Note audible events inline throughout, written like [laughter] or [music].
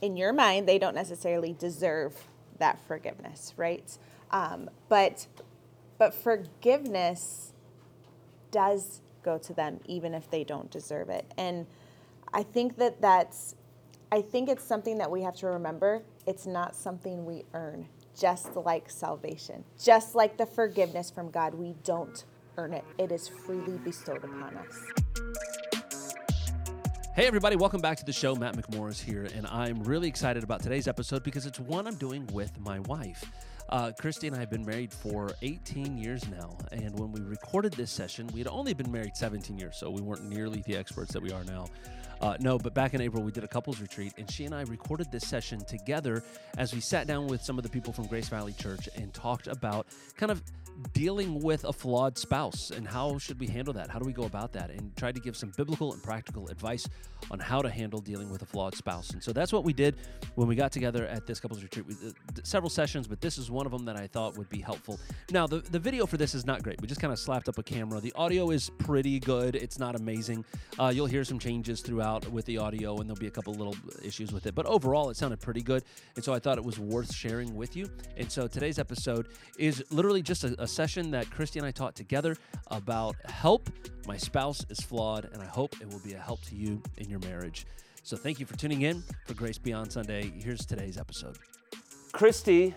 in your mind, they don't necessarily deserve that forgiveness, right? Um, but but forgiveness does go to them even if they don't deserve it. And I think that that's I think it's something that we have to remember. It's not something we earn, just like salvation. Just like the forgiveness from God, we don't earn it. It is freely bestowed upon us. Hey, everybody, welcome back to the show. Matt McMorris here, and I'm really excited about today's episode because it's one I'm doing with my wife. Uh, Kristi and I have been married for 18 years now, and when we recorded this session, we had only been married 17 years, so we weren't nearly the experts that we are now. Uh, no, but back in April, we did a couples retreat, and she and I recorded this session together as we sat down with some of the people from Grace Valley Church and talked about kind of dealing with a flawed spouse and how should we handle that? How do we go about that? And tried to give some biblical and practical advice on how to handle dealing with a flawed spouse. And so that's what we did when we got together at this couples retreat. We did several sessions but this is one of them that i thought would be helpful. Now the, the video for this is not great. We just kind of slapped up a camera. The audio is pretty good. It's not amazing. Uh, you'll hear some changes throughout with the audio and there'll be a couple little issues with it. But overall it sounded pretty good and so i thought it was worth sharing with you. And so today's episode is literally just a, a session that Kristi and I taught together about help. My spouse is flawed, and I hope it will be a help to you in your marriage. So thank you for tuning in for Grace Beyond Sunday. Here's today's episode. Kristi,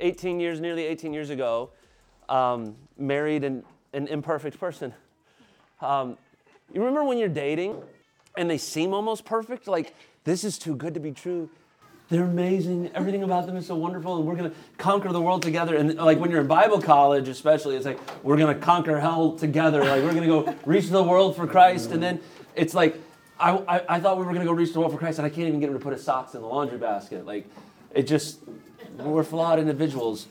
18 years, nearly 18 years ago, um, married an, an imperfect person. Um, you remember when you're dating and they seem almost perfect? Like, this is too good to be true they're amazing. Everything about them is so wonderful, and we're going to conquer the world together. And like when you're in Bible college, especially, it's like we're going to conquer hell together. Like we're going to go [laughs] reach the world for Christ, and then it's like I, I, I thought we were going to go reach the world for Christ, and I can't even get him to put his socks in the laundry basket. Like it just we're flawed individuals.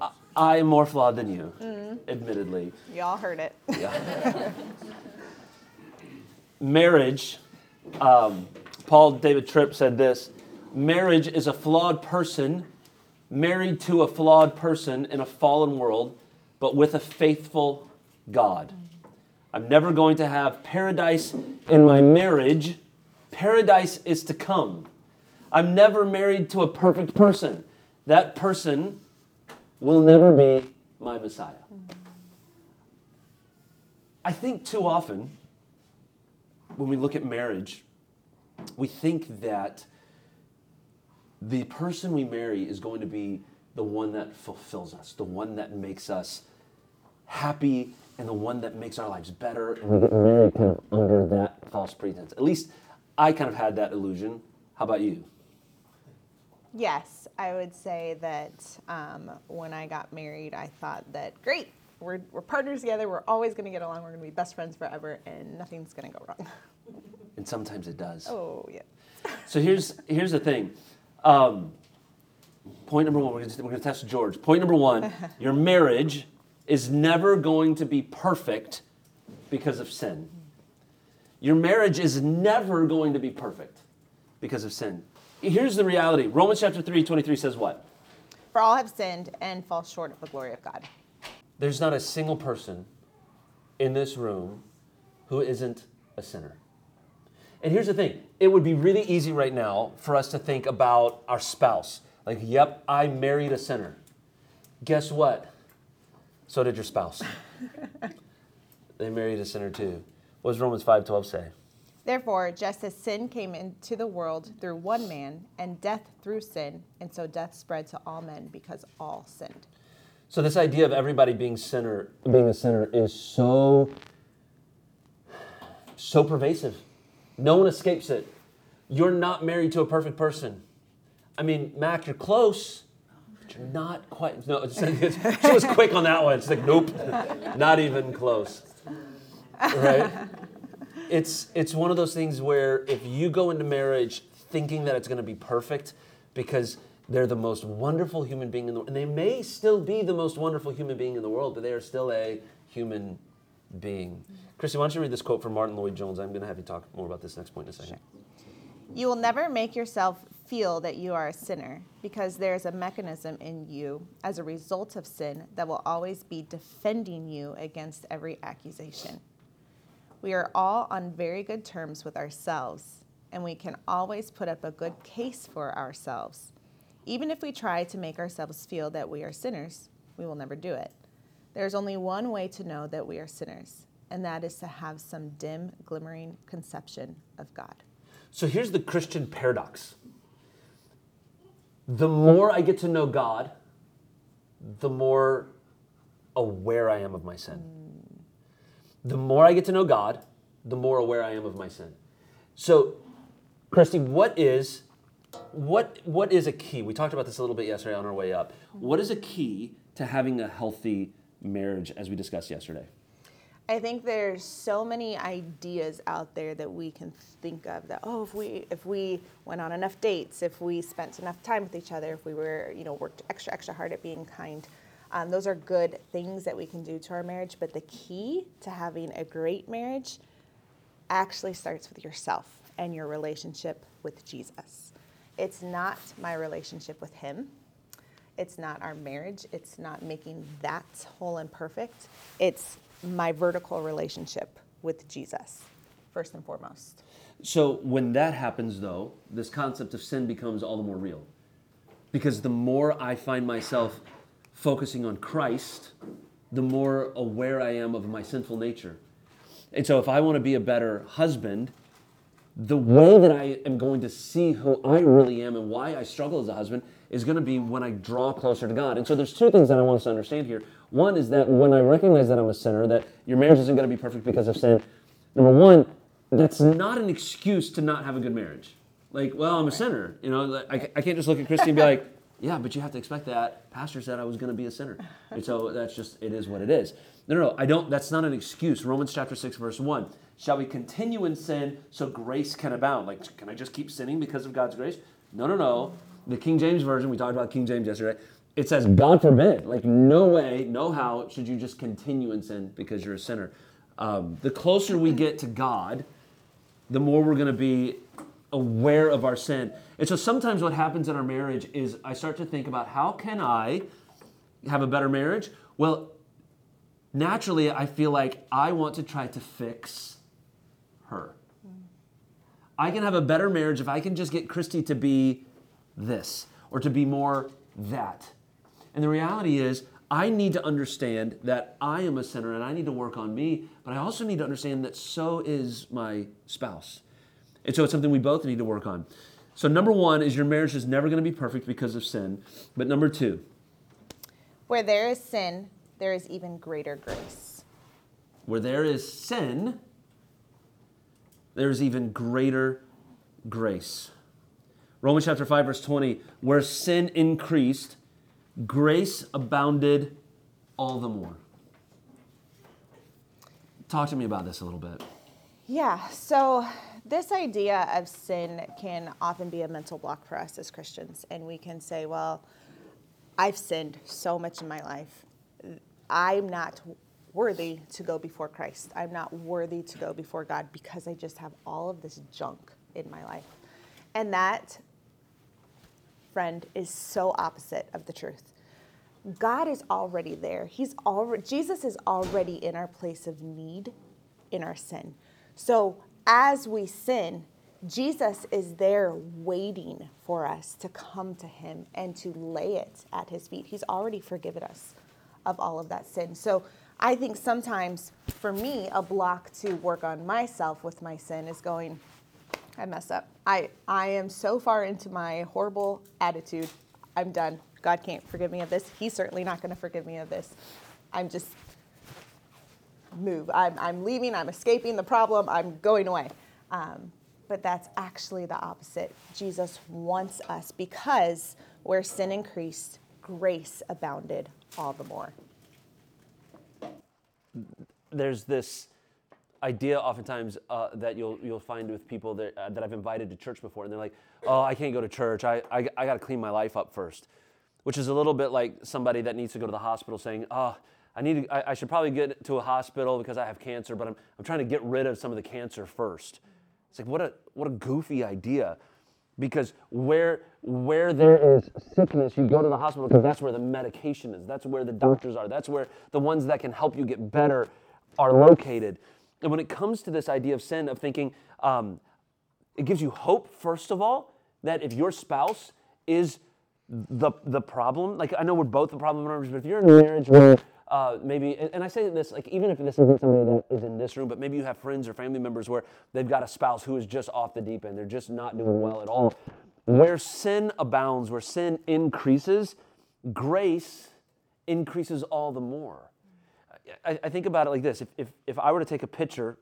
I, I am more flawed than you, mm. admittedly. Y'all heard it. Yeah. Marriage. Um, Paul David Tripp said this marriage is a flawed person married to a flawed person in a fallen world, but with a faithful God. I'm never going to have paradise in my marriage. Paradise is to come. I'm never married to a perfect person. That person will never be my Messiah. I think too often when we look at marriage, we think that the person we marry is going to be the one that fulfills us, the one that makes us happy, and the one that makes our lives better. And we get married kind of under that false pretense. At least I kind of had that illusion. How about you? Yes, I would say that um, when I got married, I thought that great, we're, we're partners together, we're always going to get along, we're going to be best friends forever, and nothing's going to go wrong. and sometimes it does. Oh, yeah. so here's here's the thing um, point number one, we're going to test George. Point number one, [laughs] your marriage is never going to be perfect because of sin. Your marriage is never going to be perfect because of sin. Here's the reality Romans chapter 3, 23 says what? For all have sinned and fall short of the glory of God. There's not a single person in this room who isn't a sinner. And here's the thing it would be really easy right now for us to think about our spouse. Like, yep, I married a sinner. Guess what? So did your spouse. [laughs] they married a sinner too. What does Romans 5:12 say? Therefore, just as sin came into the world through one man, and death through sin, and so death spread to all men because all sinned. So this idea of everybody being sinner, being a sinner, is so so pervasive. No one escapes it. You're not married to a perfect person. I mean, Mac, you're close, but you're not quite. No, it's, [laughs] it's, she was quick on that one. She's like, nope, [laughs] not even close. Right? It's it's one of those things where if you go into marriage thinking that it's going to be perfect, because they're the most wonderful human being in the world, and they may still be the most wonderful human being in the world, but they are still a human being. Kristi, why don't you read this quote from Martyn Lloyd-Jones? I'm going to have you talk more about this next point in a second. Sure. You will never make yourself feel that you are a sinner because there is a mechanism in you as a result of sin that will always be defending you against every accusation. We are all on very good terms with ourselves, and we can always put up a good case for ourselves. Even if we try to make ourselves feel that we are sinners, we will never do it. There's only one way to know that we are sinners, and that is to have some dim, glimmering conception of God. So here's the Christian paradox the more I get to know God, the more aware I am of my sin. The more I get to know God, the more aware I am of my sin. So, Kristi, what is what what is a key? We talked about this a little bit yesterday on our way up. What is a key to having a healthy marriage as we discussed yesterday? I think there's so many ideas out there that we can think of that oh if we if we went on enough dates if we spent enough time with each other if we were you know worked extra extra hard at being kind um, those are good things that we can do to our marriage. But the key to having a great marriage actually starts with yourself and your relationship with Jesus. It's not my relationship with him it's not our marriage it's not making that whole and perfect it's my vertical relationship with Jesus, first and foremost. So when that happens, though, this concept of sin becomes all the more real. Because the more I find myself focusing on Christ, the more aware I am of my sinful nature. And so if I want to be a better husband, the way that I am going to see who I really am and why I struggle as a husband is going to be when I draw closer to God. And so there's two things that I want us to understand here. One is that when I recognize that I'm a sinner, that your marriage isn't going to be perfect because of sin. Number one, that's not an excuse to not have a good marriage. Like, well, I'm a sinner. You know, I, I can't just look at Kristi and be like, [laughs] yeah, but you have to expect that. Pastor said I was going to be a sinner. And so that's just, it is what it is. No, no, no, I don't, that's not an excuse. Romans chapter 6, verse 1. Shall we continue in sin so grace can abound? Like, can I just keep sinning because of God's grace? No, no, no. The King James Version, we talked about King James yesterday, it says, God forbid. Like, no way, no how should you just continue in sin because you're a sinner. Um, the closer we get to God, the more we're going to be aware of our sin. And so sometimes what happens in our marriage is I start to think about how can I have a better marriage? Well, naturally, I feel like I want to try to fix her. I can have a better marriage if I can just get Kristi to be this or to be more that. And the reality is, I need to understand that I am a sinner and I need to work on me, but I also need to understand that so is my spouse. And so it's something we both need to work on. So, number one is your marriage is never going to be perfect because of sin. But number two, where there is sin, there is even greater grace. Where there is sin, there is even greater grace. Romans chapter 5, verse 20, where sin increased, grace abounded all the more. Talk to me about this a little bit. Yeah, so this idea of sin can often be a mental block for us as Christians. And we can say, well, I've sinned so much in my life. I'm not worthy to go before Christ. I'm not worthy to go before God because I just have all of this junk in my life. And that, friend, is so opposite of the truth. God is already there. He's already Jesus is already in our place of need in our sin. So as we sin, Jesus is there waiting for us to come to him and to lay it at his feet. He's already forgiven us of all of that sin. So I think sometimes for me, a block to work on myself with my sin is going, I mess up. I, I am so far into my horrible attitude. I'm done. God can't forgive me of this. He's certainly not going to forgive me of this. I'm just move. I'm, I'm leaving. I'm escaping the problem. I'm going away. Um, but that's actually the opposite. Jesus wants us because where sin increased, grace abounded all the more. There's this idea oftentimes uh, that you'll you'll find with people that, uh, that I've invited to church before, and they're like, "Oh, I can't go to church. I I, I got to clean my life up first which is a little bit like somebody that needs to go to the hospital saying, oh, I, need to, I, I, should probably get to a hospital because I have cancer, but I'm, I'm trying to get rid of some of the cancer first. It's like, what a, what a goofy idea. Because where, where there is sickness, you go to the hospital because that's where the medication is. That's where the doctors are. That's where the ones that can help you get better are located. And when it comes to this idea of sin, of thinking, um, It gives you hope, first of all, that if your spouse is the, the problem, like I know we're both the problem in but if you're in a marriage where uh, maybe, and, and, I say this, like even if this isn't mm-hmm, somebody that mm-hmm. is in this room, but maybe you have friends or family members where they've got a spouse who is just off the deep end, they're just not doing mm-hmm. well at all. Where sin abounds, where sin increases, grace increases all the more. I, I think about it like this if, if, if I were to take a pitcher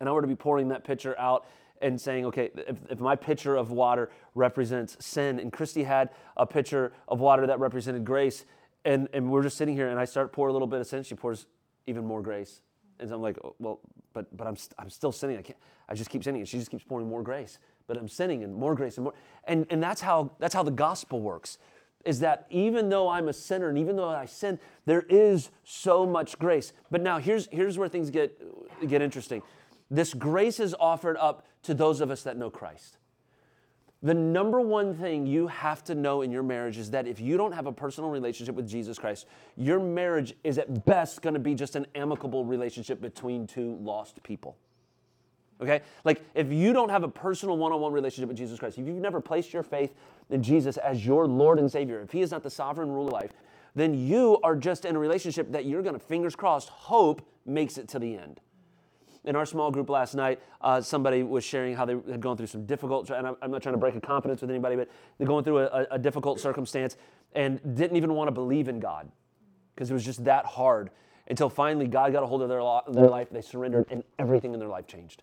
and I were to be pouring that pitcher out and saying, okay, if, if my pitcher of water represents sin, and Christy had a pitcher of water that represented grace, and, and we're just sitting here, and I start pour a little bit of sin, she pours even more grace. And so I'm like, oh, well, but but I'm, I'm still sinning. I can't. I just keep sinning, and she just keeps pouring more grace. But I'm sinning, and more grace, and more. And and that's how that's how the gospel works. Is that even though I'm a sinner, and even though I sin, there is so much grace. But now here's here's where things get get interesting. This grace is offered up to those of us that know Christ. The number one thing you have to know in your marriage is that if you don't have a personal relationship with Jesus Christ, your marriage is at best going to be just an amicable relationship between two lost people. Okay? Like, if you don't have a personal one on one relationship with Jesus Christ, if you've never placed your faith in Jesus as your Lord and Savior, if He is not the sovereign ruler of life, then you are just in a relationship that you're going to, fingers crossed, hope makes it to the end in our small group last night, uh, somebody was sharing how they had gone through some difficult, and I'm, not trying to break a confidence with anybody, but they're going through a, a difficult circumstance and didn't even want to believe in God because it was just that hard until finally God got a hold of their, their life, they surrendered, and everything in their life changed.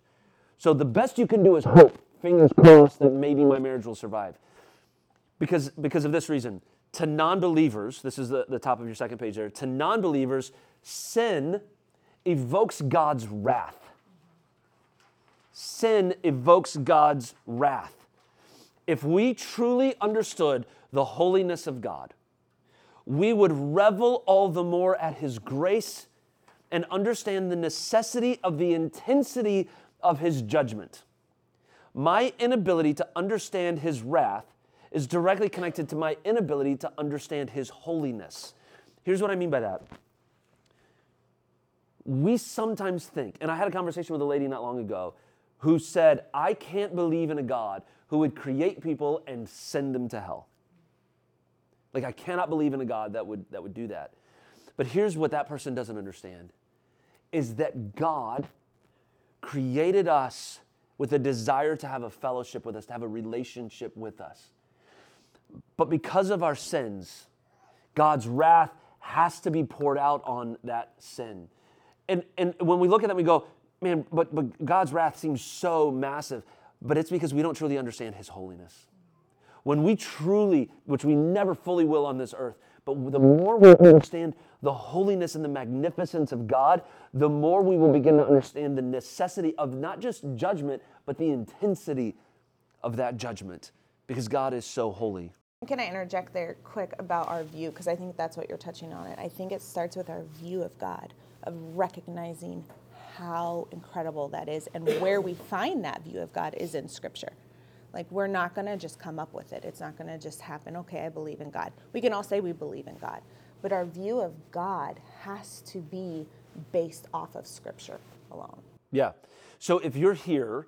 So the best you can do is hope, fingers crossed, that maybe my marriage will survive. Because, because of this reason, to non believers, this is the, the top of your second page there, to non believers, sin evokes God's wrath sin evokes God's wrath. If we truly understood the holiness of God, we would revel all the more at His grace and understand the necessity of the intensity of His judgment. My inability to understand His wrath is directly connected to my inability to understand His holiness. Here's what I mean by that. We sometimes think, and I had a conversation with a lady not long ago who said, I can't believe in a God who would create people and send them to hell. Like, I cannot believe in a God that would, that would do that. But here's what that person doesn't understand is that God created us with a desire to have a fellowship with us, to have a relationship with us. But because of our sins, God's wrath has to be poured out on that sin. And, and when we look at that, we go, man, but, but God's wrath seems so massive, but it's because we don't truly understand His holiness. When we truly, which we never fully will on this earth, but the more we understand the holiness and the magnificence of God, the more we will begin to understand the necessity of not just judgment, but the intensity of that judgment, because God is so holy. Can I interject there quick about our view? Because I think that's what you're touching on. It. I think it starts with our view of God, of recognizing how incredible that is and where we find that view of God is in Scripture. Like, we're not going to just come up with it. It's not going to just happen, okay, I believe in God. We can all say we believe in God, but our view of God has to be based off of Scripture alone. Yeah. So if you're here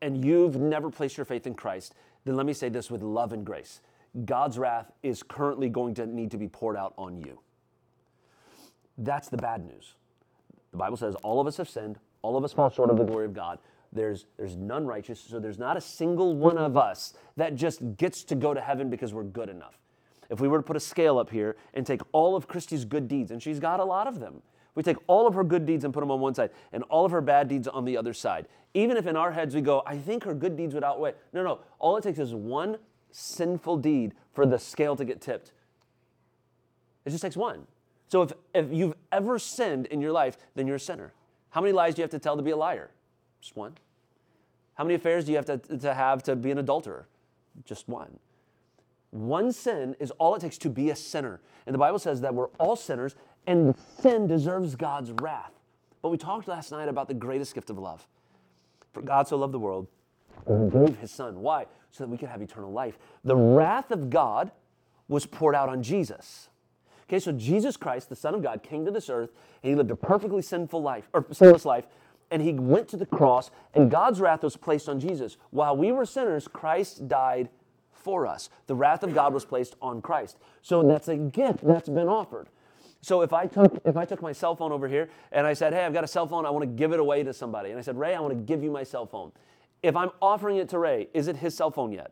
and you've never placed your faith in Christ, then let me say this with love and grace God's wrath is currently going to need to be poured out on you. That's the bad news. The Bible says all of us have sinned, all of us fall short of the glory of God. There's, there's none righteous, so there's not a single one of us that just gets to go to heaven because we're good enough. If we were to put a scale up here and take all of Kristi's good deeds, and she's got a lot of them, we take all of her good deeds and put them on one side, and all of her bad deeds on the other side. Even if in our heads we go, I think her good deeds would outweigh. No, no. All it takes is one sinful deed for the scale to get tipped. It just takes one. So if, if you've ever sinned in your life, then you're a sinner. How many lies do you have to tell to be a liar? Just one. How many affairs do you have to, to have to be an adulterer? Just one. One sin is all it takes to be a sinner. And the Bible says that we're all sinners and sin deserves God's wrath. But we talked last night about the greatest gift of love. For God so loved the world, he gave his son. Why? So that we could have eternal life. The wrath of God was poured out on Jesus. Okay, so Jesus Christ, the Son of God, came to this earth and he lived a perfectly sinful life, or hmm. sinless life, and he went to the cross, and God's wrath was placed on Jesus. While we were sinners, Christ died for us. The wrath of God was placed on Christ. So that's a gift that's been offered. So if I took if I took my cell phone over here and I said, "Hey, I've got a cell phone. I want to give it away to somebody," and I said, "Ray, I want to give you my cell phone," if I'm offering it to Ray, is it his cell phone yet?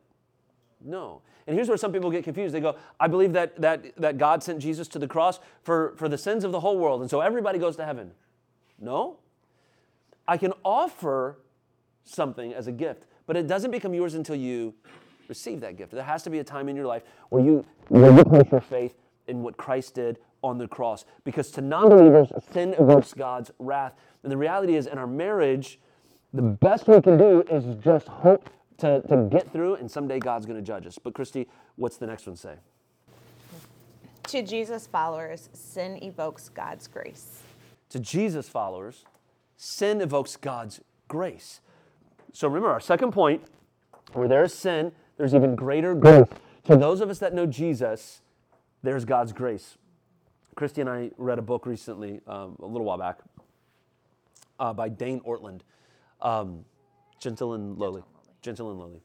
No. And here's where some people get confused. They go, I believe that, that, that God sent Jesus to the cross for, for the sins of the whole world, and so everybody goes to heaven. No. I can offer something as a gift, but it doesn't become yours until you receive that gift. There has to be a time in your life where you, where you place your faith in what Christ did on the cross. Because to non believers, sin evokes God's wrath. And the reality is, in our marriage, the best we can do is just hope to, to get through, and someday God's going to judge us. But, Kristi, what's the next one say? To Jesus followers, sin evokes God's grace. To Jesus followers, sin evokes God's grace. So remember, our second point where there is sin, there's even greater grace. To those of us that know Jesus, there's God's grace. Kristi and I read a book recently, um, a little while back, uh, by Dane Ortlund, um, Gentle and Lowly. Gentle and Lowly.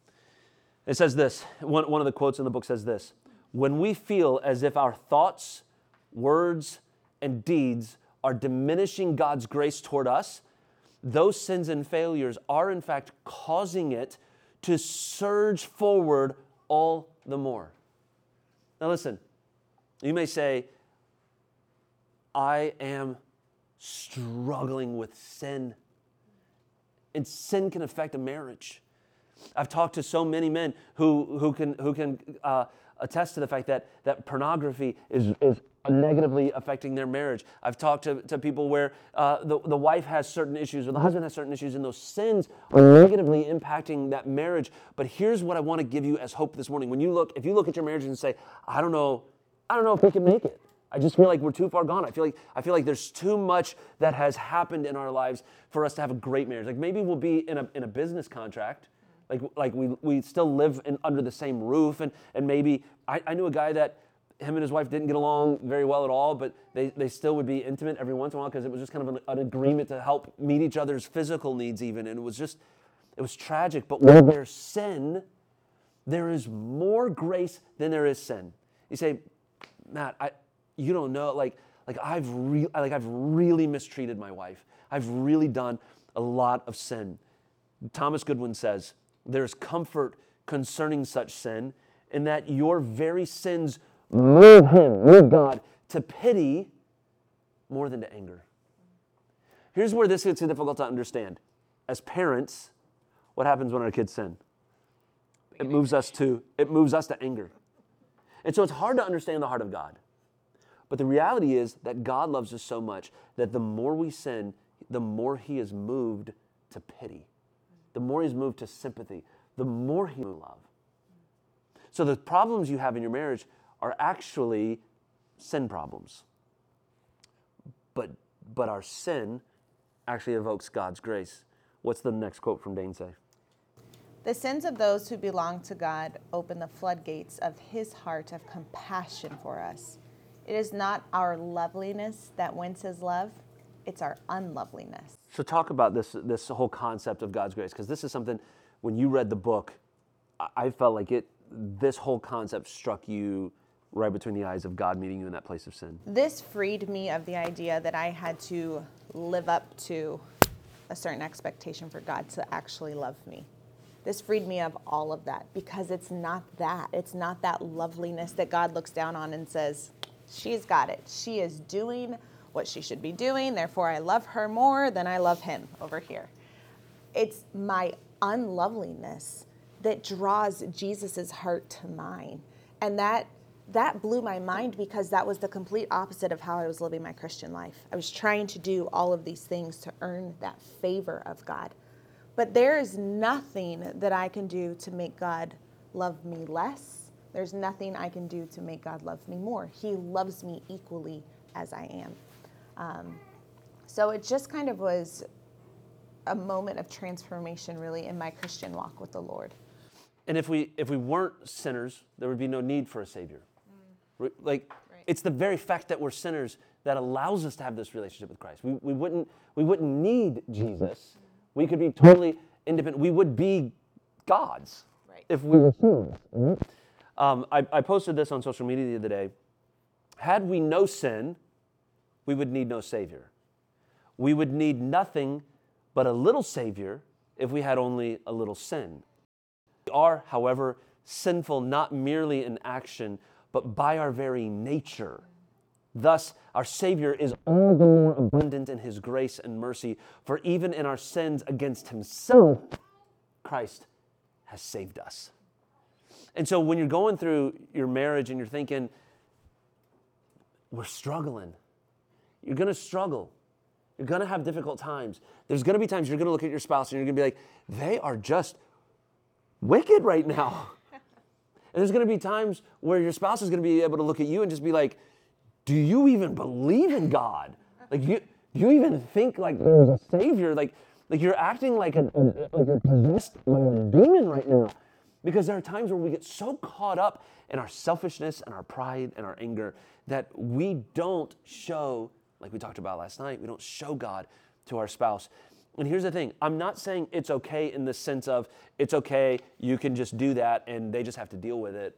It says this one, one of the quotes in the book says this When we feel as if our thoughts, words, and deeds are diminishing God's grace toward us, those sins and failures are in fact causing it to surge forward all the more. Now, listen, you may say, I am struggling with sin. And sin can affect a marriage. I've talked to so many men who, who can, who can uh, attest to the fact that, that pornography is, is negatively affecting their marriage. I've talked to, to people where uh, the, the wife has certain issues or the husband has certain issues, and those sins are negatively impacting that marriage. But here's what I want to give you as hope this morning. When you look, if you look at your marriage and say, I don't know, I don't know if we can make it. I just feel like we're too far gone. I feel like I feel like there's too much that has happened in our lives for us to have a great marriage. Like maybe we'll be in a, in a business contract, like like we, we still live in, under the same roof, and and maybe I, I knew a guy that him and his wife didn't get along very well at all, but they, they still would be intimate every once in a while because it was just kind of an, an, agreement to help meet each other's physical needs even, and it was just it was tragic. But where there's sin, there is more grace than there is sin. You say, Matt, I you don't know like like I've re- like I've really mistreated my wife. I've really done a lot of sin. Thomas Goodwin says, "There's comfort concerning such sin in that your very sins move him, move God to pity more than to anger." Here's where this gets difficult to understand. As parents, what happens when our kids sin? It moves us to it moves us to anger. And so it's hard to understand the heart of God. But the reality is that God loves us so much that the more we sin, the more He is moved to pity, the more He's moved to sympathy, the more He love. So the problems you have in your marriage are actually sin problems. But, but our sin actually evokes God's grace. What's the next quote from Dane say? The sins of those who belong to God open the floodgates of His heart of compassion for us. It is not our loveliness that wins His love, it's our unloveliness. So, talk about this, this whole concept of God's grace, because this is something, when you read the book, I felt like it, this whole concept struck you right between the eyes of God meeting you in that place of sin. This freed me of the idea that I had to live up to a certain expectation for God to actually love me. This freed me of all of that because it's not that. It's not that loveliness that God looks down on and says, She's got it. She is doing what she should be doing. Therefore, I love her more than I love him over here. It's my unloveliness that draws Jesus's heart to mine. And that that blew my mind because that was the complete opposite of how I was living my Christian life. I was trying to do all of these things to earn that favor of God. But there is nothing that I can do to make God love me less. There's nothing I can do to make God love me more. He loves me equally as I am. Um, so it just kind of was a moment of transformation, really, in my Christian walk with the Lord. And if we if we weren't sinners, there would be no need for a savior. Mm. Like right. it's the very fact that we're sinners that allows us to have this relationship with Christ. We, we, wouldn't, we wouldn't need Jesus. We could be totally independent. We would be gods Right. if we were humans. Um, I, I posted this on social media the other day. Had we no sin, we would need no Savior. We would need nothing but a little Savior if we had only a little sin. We are, however, sinful not merely in action, but by our very nature. Thus, our Savior is all the more abundant in His grace and mercy, for even in our sins against Himself, Christ has saved us. And so, when you're going through your marriage and you're thinking, we're struggling, you're gonna struggle. You're gonna have difficult times. There's gonna be times you're gonna look at your spouse and you're gonna be like, they are just wicked right now. [laughs] And there's gonna be times where your spouse is gonna be able to look at you and just be like, do you even believe in God? Like, you, do you even think like there's a savior? Like, like you're acting like a, a like you're possessed by a demon right now. Because there are times where we get so caught up in our selfishness and our pride and our anger that we don't show, like we talked about last night, we don't show God to our spouse. And here's the thing I'm not saying it's okay in the sense of it's okay, you can just do that and they just have to deal with it.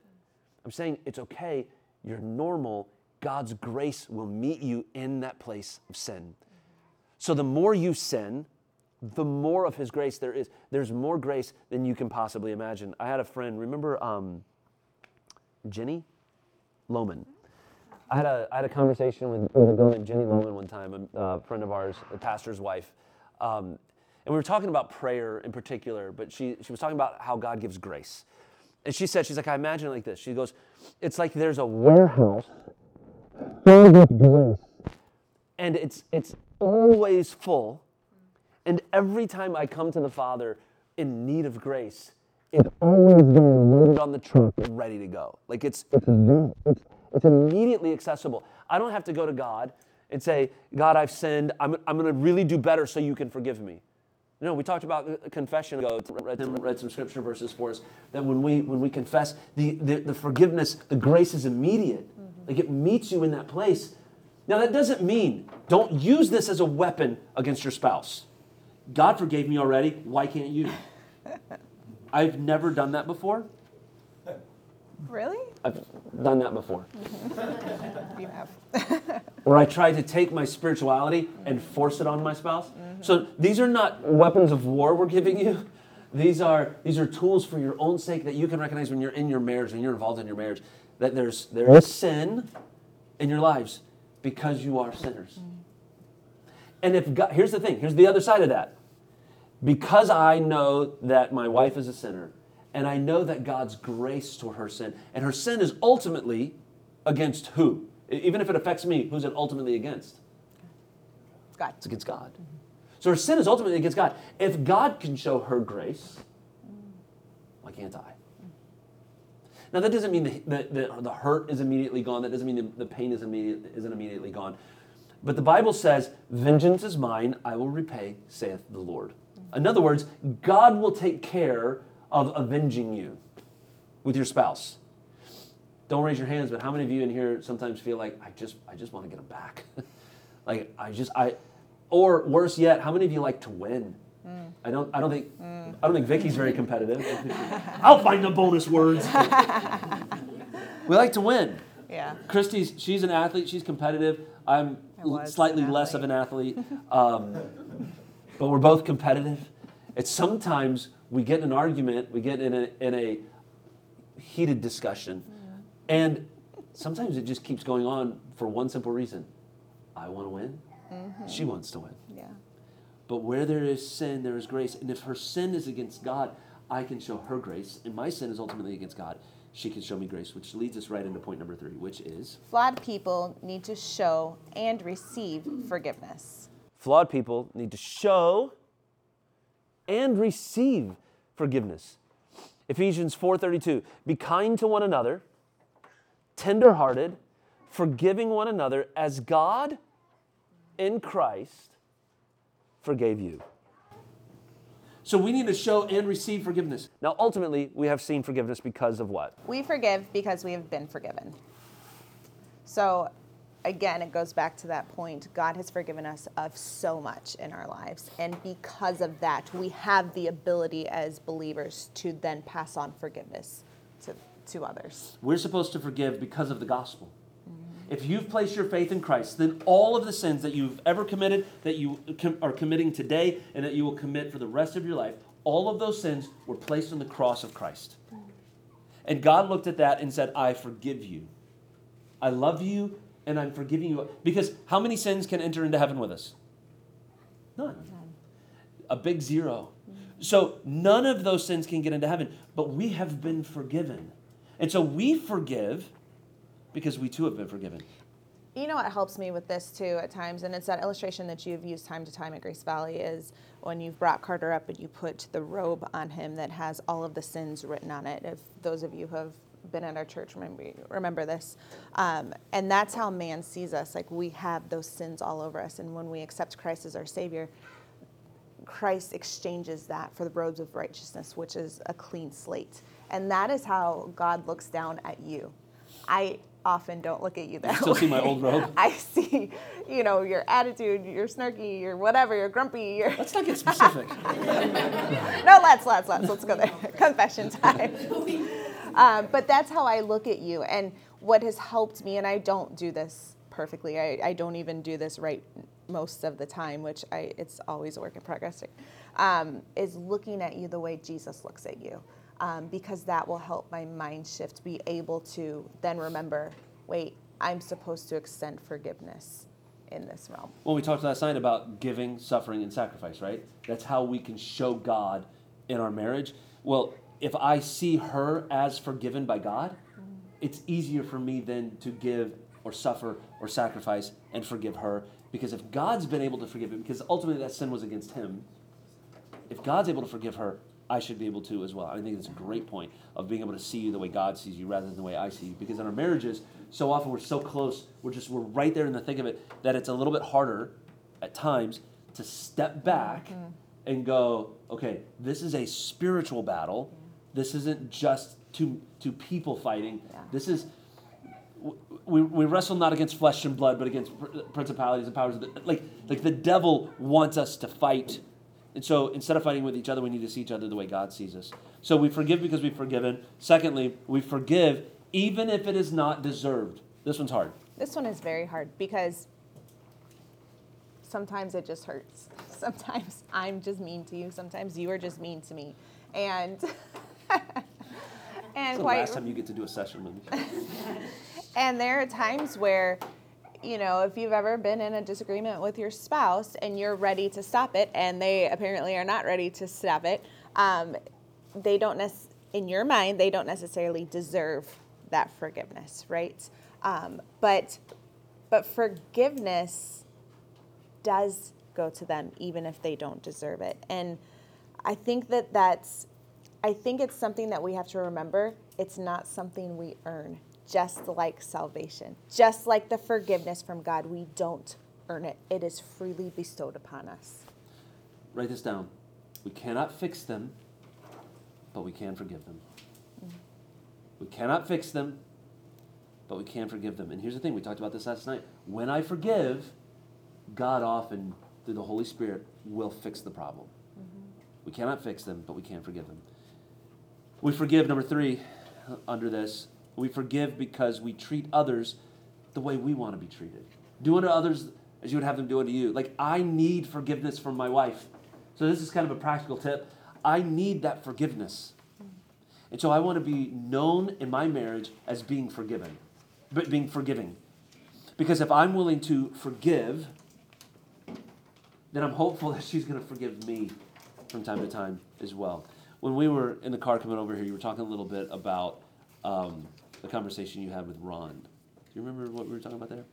I'm saying it's okay, you're normal, God's grace will meet you in that place of sin. So the more you sin, the more of His grace there is. There's more grace than you can possibly imagine. I had a friend, remember um, Jenny Loman? I had a, I had a conversation with, with a girl named Jenny Loman one time, a friend of ours, a pastor's wife. Um, and we were talking about prayer in particular, but she, she was talking about how God gives grace. And she said, she's like, I imagine it like this. She goes, it's like there's a warehouse filled with grace. And it's, it's always full. And every time I come to the Father in need of grace, it's always there loaded on the truck ready to go. Like it's, it's, it's, it's immediately accessible. I don't have to go to God and say, God, I've sinned. I'm, I'm going to really do better so you can forgive me. No, we talked about confession ago. Read some, read some scripture verses for us that when we when we confess, the, the, the forgiveness, the grace is immediate. Mm-hmm. Like it meets you in that place. Now that doesn't mean don't use this as a weapon against your spouse. God forgave me already. Why can't you? [laughs] I've never done that before. Really? I've done that before. Mm-hmm. [laughs] You have. [laughs] Where I try to take my spirituality and force it on my spouse. Mm-hmm. So these are not weapons of war we're giving you. These are these are tools for your own sake that you can recognize when you're in your marriage, when you're involved in your marriage, that there's there is sin in your lives because you are sinners. Mm-hmm. And if God, here's the thing, here's the other side of that. Because I know that my wife is a sinner, and I know that God's grace toward her sin, and her sin is ultimately against who? Even if it affects me, who's it ultimately against? God. It's against God. So her sin is ultimately against God. If God can show her grace, why can't I? Now that doesn't mean the, the, the, the hurt is immediately gone. That doesn't mean the, the pain is immediate, isn't immediately gone. But the Bible says, Vengeance is mine, I will repay, saith the Lord. In other words, God will take care of avenging you with your spouse. Don't raise your hands, but how many of you in here sometimes feel like I just I just want to get them back? [laughs] like I just I or worse yet, how many of you like to win? I don't I don't think I don't think Vicky's very competitive. [laughs] I'll find the bonus words. [laughs] we like to win. Yeah. Kristi's she's an athlete. She's competitive. I'm slightly less of an athlete, um, but we're both competitive. It's sometimes we get in an argument, we get in a in a heated discussion, mm-hmm. and sometimes it just keeps going on for one simple reason: I want to win, mm-hmm. she wants to win. Yeah. But where there is sin, there is grace. And if her sin is against God, I can show her grace. And my sin is ultimately against God. She can show me grace, which leads us right into point number three, which is Flawed people need to show and receive forgiveness. flawed people need to show and receive forgiveness. Ephesians 4:32 Be kind to one another, tenderhearted, forgiving one another as God in Christ forgave you. So we need to show and receive forgiveness. Now ultimately, we have seen forgiveness because of what? We forgive because we have been forgiven. So again, it goes back to that point. God has forgiven us of so much in our lives. And because of that, we have the ability as believers to then pass on forgiveness to, to others. We're supposed to forgive because of the gospel. If you've placed your faith in Christ, then all of the sins that you've ever committed, that you com- are committing today, and that you will commit for the rest of your life, all of those sins were placed on the cross of Christ. And God looked at that and said, I forgive you. I love you and I'm forgiving you. Because how many sins can enter into heaven with us? None. A big zero. Mm. So none of those sins can get into heaven, but we have been forgiven. And so we forgive because we too have been forgiven. You know what helps me with this too at times, and it's that illustration that you've used time to time at Grace Valley is when you've brought Carter up and you put the robe on him that has all of the sins written on it. If those of you who have been at our church remember remember this, um, and that's how man sees us. Like we have those sins all over us, and when we accept Christ as our Savior, Christ exchanges that for the robes of righteousness, which is a clean slate, and that is how God looks down at you. I often don't look at you that You still way. see my old robe? [laughs] I see, you know, your attitude, you're snarky, you're whatever, you're grumpy, you're Let's not get specific. [laughs] no, let's, let's, let's, let's go there. [laughs] Confession time. Um, but that's how I look at you. And what has helped me, and I don't do this perfectly, I, I don't even do this right most of the time, which I, it's always a work in progress, um, is looking at you the way Jesus looks at you. Um, because that will help my mind shift, be able to then remember wait, I'm supposed to extend forgiveness in this realm. Well, we talked last night about giving, suffering, and sacrifice, right? That's how we can show God in our marriage. Well, if I see her as forgiven by God, it's easier for me then to give or suffer or sacrifice and forgive her. Because if God's been able to forgive him, because ultimately that sin was against him, if God's able to forgive her, I should be able to as well. I think it's a great point of being able to see you the way God sees you rather than the way I see you. Because in our marriages, so often we're so close, we're just we're right there in the thick of it that it's a little bit harder at times to step back mm-hmm. and go, okay, this is a spiritual battle. This isn't just two two people fighting. Yeah. This is we, we wrestle not against flesh and blood, but against principalities and powers. Like like the devil wants us to fight, and so instead of fighting with each other, we need to see each other the way God sees us. So we forgive because we've forgiven. Secondly, we forgive even if it is not deserved. This one's hard. This one is very hard because sometimes it just hurts. [laughs] Sometimes I'm just mean to you. Sometimes you are just mean to me. And [laughs] [laughs] and It's the last time you get to do a session with me. [laughs] and there are times where you know, if you've ever been in a disagreement with your spouse and you're ready to stop it, and they apparently are not ready to stop it, um, they don't nec- in your mind they don't necessarily deserve that forgiveness, right? Um, but but forgiveness does go to them even if they don't deserve it, and I think that that's I think it's something that we have to remember. It's not something we earn, just like salvation, just like the forgiveness from God. We don't earn it, it is freely bestowed upon us. Write this down. We cannot fix them, but we can forgive them. Mm. We cannot fix them, but we can forgive them. And here's the thing we talked about this last night. When I forgive, God often, through the Holy Spirit, will fix the problem. Mm-hmm. We cannot fix them, but we can forgive them. We forgive, number three, under this, we forgive because we treat others the way we want to be treated. Do unto others as you would have them do unto you. Like, I need forgiveness from my wife. So, this is kind of a practical tip. I need that forgiveness. And so, I want to be known in my marriage as being forgiven, but being forgiving. Because if I'm willing to forgive, then I'm hopeful [laughs] that she's going to forgive me from time to time as well. When we were in the car coming over here, you were talking a little bit about um, the conversation you had with Ron. Do you remember what we were talking about there?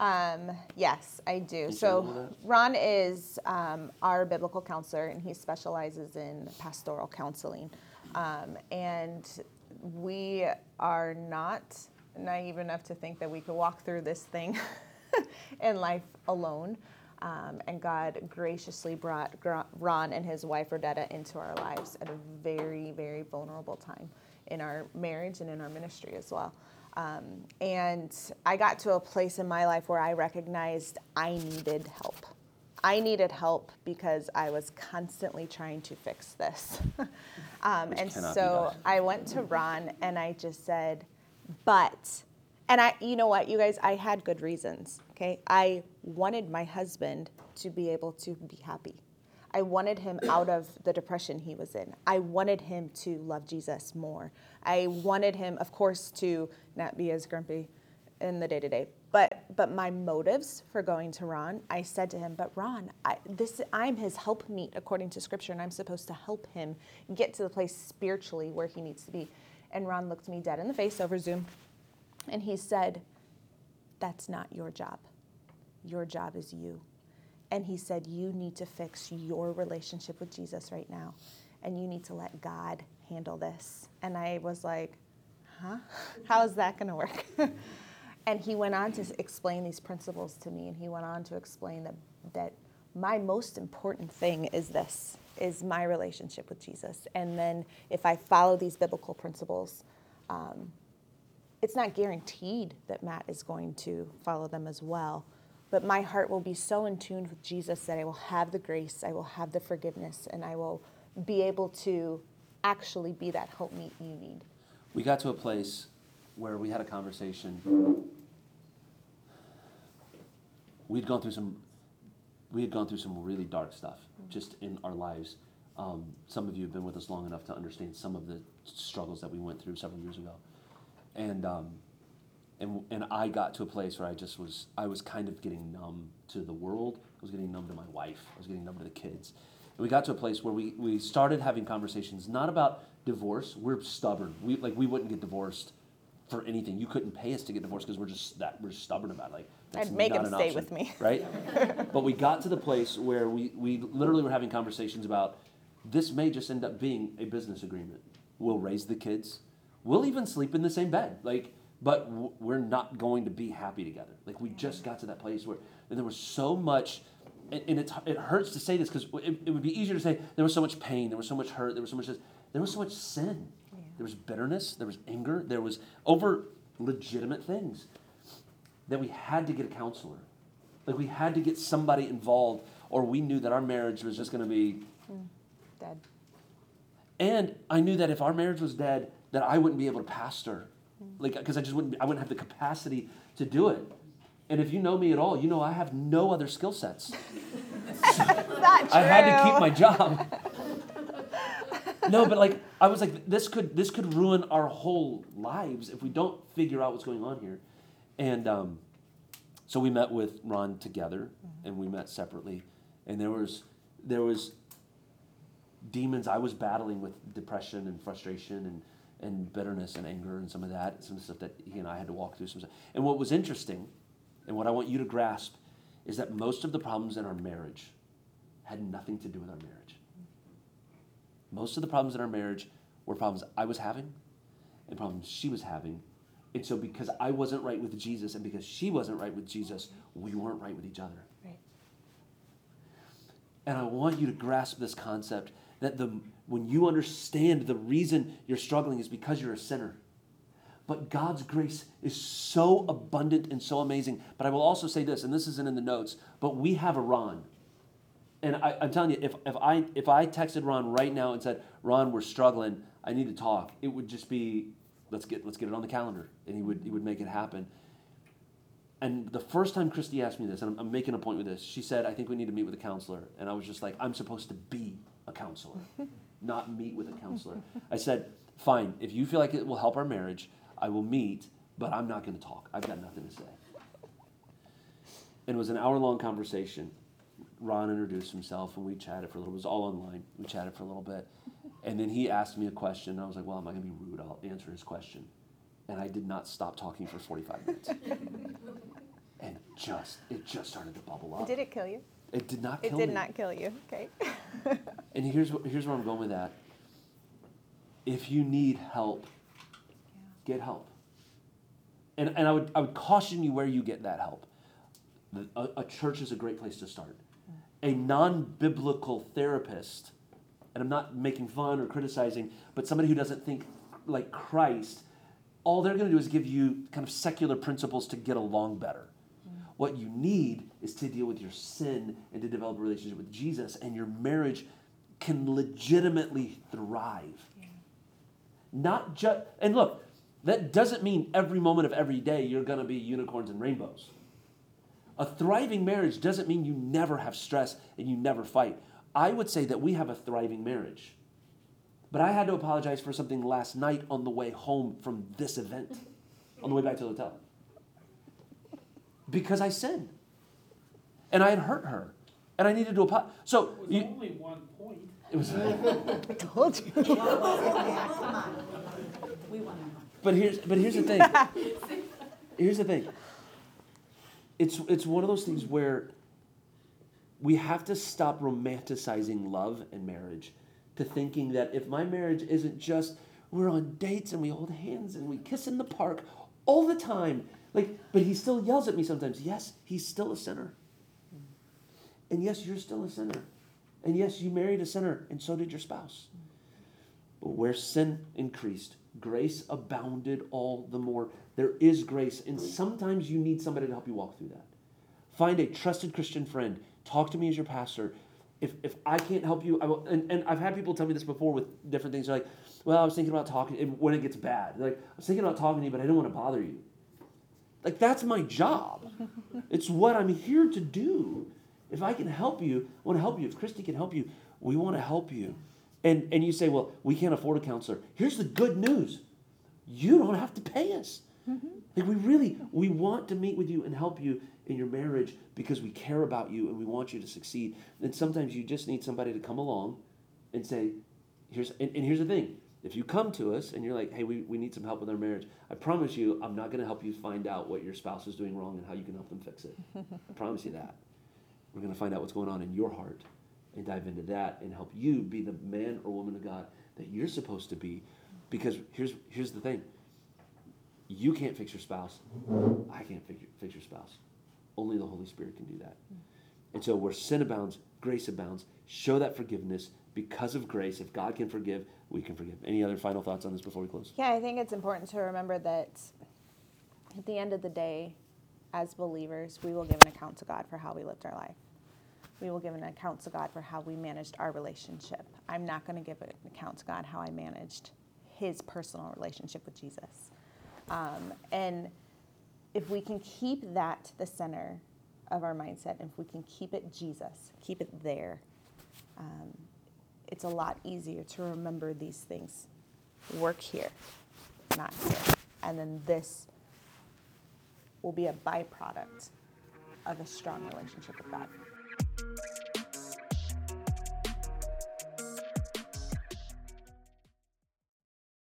Um, yes, I do. So, little of that? Ron is um, our biblical counselor, and he specializes in pastoral counseling. Um, and we are not naive enough to think that we could walk through this thing [laughs] in life alone. Um, and God graciously brought Ron and his wife Rodetta into our lives at a very, very vulnerable time in our marriage and in our ministry as well. Um, and I got to a place in my life where I recognized I needed help. I needed help because I was constantly trying to fix this. [laughs] um, and so. I went to Ron and I just said, but, and I, you know what, you guys, I had good reasons. Okay, I wanted my husband to be able to be happy. I wanted him [coughs] out of the depression he was in. I wanted him to love Jesus more. I wanted him, of course, to not be as grumpy in the day to day. But but my motives for going to Ron, I said to him, "But Ron, I, this I'm his helpmeet according to Scripture, and I'm supposed to help him get to the place spiritually where he needs to be." And Ron looked me dead in the face over Zoom, and he said, "That's not your job. Your job is you." And he said, You need to fix your relationship with Jesus right now. And you need to let God handle this. And I was like, Huh? How is that going to work? [laughs] and he went on to explain these principles to me. And he went on to explain that, that my most important thing is this is my relationship with Jesus. And then if I follow these biblical principles, um, it's not guaranteed that Matt is going to follow them as well. But my heart will be so in tune with Jesus that I will have the grace, I will have the forgiveness, and I will be able to actually be that helpmeet you need. We got to a place where we had a conversation. We'd gone through some, we had gone through some really dark stuff just in our lives. Um, some of you have been with us long enough to understand some of the struggles that we went through several years ago, and um, and and I got to a place where I just was I was kind of getting numb to the world. I was getting numb to my wife. I was getting numb to the kids. And we got to a place where we, we started having conversations not about divorce. We're stubborn. We like we wouldn't get divorced for anything. You couldn't pay us to get divorced because we're just that we're stubborn about it. Like that's I'd make him stay option, with me. right? [laughs] but we got to the place where we we literally were having conversations about this may just end up being a business agreement. We'll raise the kids. We'll even sleep in the same bed. Like but w- we're not going to be happy together. Like we just got to that place where and there was so much, and, and it, it hurts to say this because it, it would be easier to say there was so much pain, there was so much hurt, there was so much this, there was so much sin, there was bitterness, there was anger, there was over legitimate things that we had to get a counselor, like we had to get somebody involved, or we knew that our marriage was just going to be mm, Dead. and I knew that if our marriage was dead, that I wouldn't be able to pastor, like because I just wouldn't, I wouldn't have the capacity to do it. And if you know me at all, you know I have no other skill sets. [laughs] I had to keep my job. no, but like I was like, this could this could ruin our whole lives if we don't figure out what's going on here. And um, so we met with Ron together, and we met separately, and there was there was demons I was battling with depression and frustration and and bitterness and anger and some of that, some stuff that he and I had to walk through. Some stuff. And what was interesting, and what I want you to grasp, is that most of the problems in our marriage had nothing to do with our marriage. Most of the problems in our marriage were problems I was having and problems she was having. And so, because I wasn't right with Jesus and because she wasn't right with Jesus, we weren't right with each other. Right. And I want you to grasp this concept that the, when you understand the reason you're struggling is because you're a sinner. But God's grace is so abundant and so amazing. But I will also say this, and this isn't in the notes, but we have a Ron. And I, I'm telling you, if, if, I, if I texted Ron right now and said, Ron, we're struggling, I need to talk, it would just be, let's get, let's get it on the calendar. And he would, he would make it happen. And the first time Kristi asked me this, and I'm, I'm making a point with this, she said, I think we need to meet with a counselor. And I was just like, I'm supposed to be a counselor, not meet with a counselor. I said, fine, if you feel like it will help our marriage, I will meet, but I'm not going to talk. I've got nothing to say. And it was an hour long conversation. Ron introduced himself and we chatted for a little. It was all online. We chatted for a little bit, and then he asked me a question. And I was like, "Well, I'm not going to be rude. I'll answer his question." And I did not stop talking for 45 minutes. [laughs] and just it just started to bubble up. Did it kill you? It did not It kill did me. not kill you. Okay. [laughs] And here's wh- here's where I'm going with that. If you need help, get help. And, and I would I would caution you where you get that help. A, a church is a great place to start. Mm. A non-biblical therapist, and I'm not making fun or criticizing, but somebody who doesn't think like Christ all they're going to do is give you kind of secular principles to get along better. Mm. What you need is to deal with your sin and to develop a relationship with Jesus, and your marriage can legitimately thrive. Not just, and look, that doesn't mean every moment of every day you're going to be unicorns and rainbows. A thriving marriage doesn't mean you never have stress and you never fight. I would say that we have a thriving marriage. But I had to apologize for something last night on the way home from this event, on the way back to the hotel. Because I sinned. And I had hurt her. And I needed to apologize. So, It was you, only one point. it was. [laughs] [laughs] I told you. We want to But here's but here's the thing. [laughs] here's the thing. It's it's one of those things where we have to stop romanticizing love and marriage to thinking that if my marriage isn't just we're on dates and we hold hands and we kiss in the park all the time like but he still yells at me sometimes yes he's still a sinner and yes you're still a sinner and yes you married a sinner and so did your spouse but where sin increased, grace abounded all the more. There is grace, and sometimes you need somebody to help you walk through that. Find a trusted Christian friend. Talk to me as your pastor. If, if I can't help you, I will. And, and I've had people tell me this before with different things. They're like, well, I was thinking about talking, and when it gets bad, like, I was thinking about talking to you, but I didn't want to bother you. Like, that's my job. [laughs] it's what I'm here to do. If I can help you, I want to help you. If Kristi can help you, we want to help you. And, and you say, well, we can't afford a counselor. Here's the good news you don't have to pay us. Mm-hmm. Like, we really, we want to meet with you and help you in your marriage because we care about you and we want you to succeed. And sometimes you just need somebody to come along and say, here's, and, and here's the thing. If you come to us and you're like, hey, we, we need some help with our marriage, I promise you, I'm not going to help you find out what your spouse is doing wrong and how you can help them fix it. I promise you that. We're going to find out what's going on in your heart and dive into that and help you be the man or woman of God that you're supposed to be. Because here's here's the thing. You can't fix your spouse. I can't fix fix your spouse. Only the Holy Spirit can do that. And so where sin abounds, grace abounds. Show that forgiveness because of grace. If God can forgive, we can forgive. Any other final thoughts on this before we close? Yeah, I think it's important to remember that at the end of the day, as believers, we will give an account to God for how we lived our life. We will give an account to God for how we managed our relationship. I'm not going to give an account to God how I managed his personal relationship with Jesus. Um, and if we can keep that the center of our mindset, if we can keep it Jesus, keep it there, um, it's a lot easier to remember these things. Work here, not here. And then this will be a byproduct of a strong relationship with God. Thank you.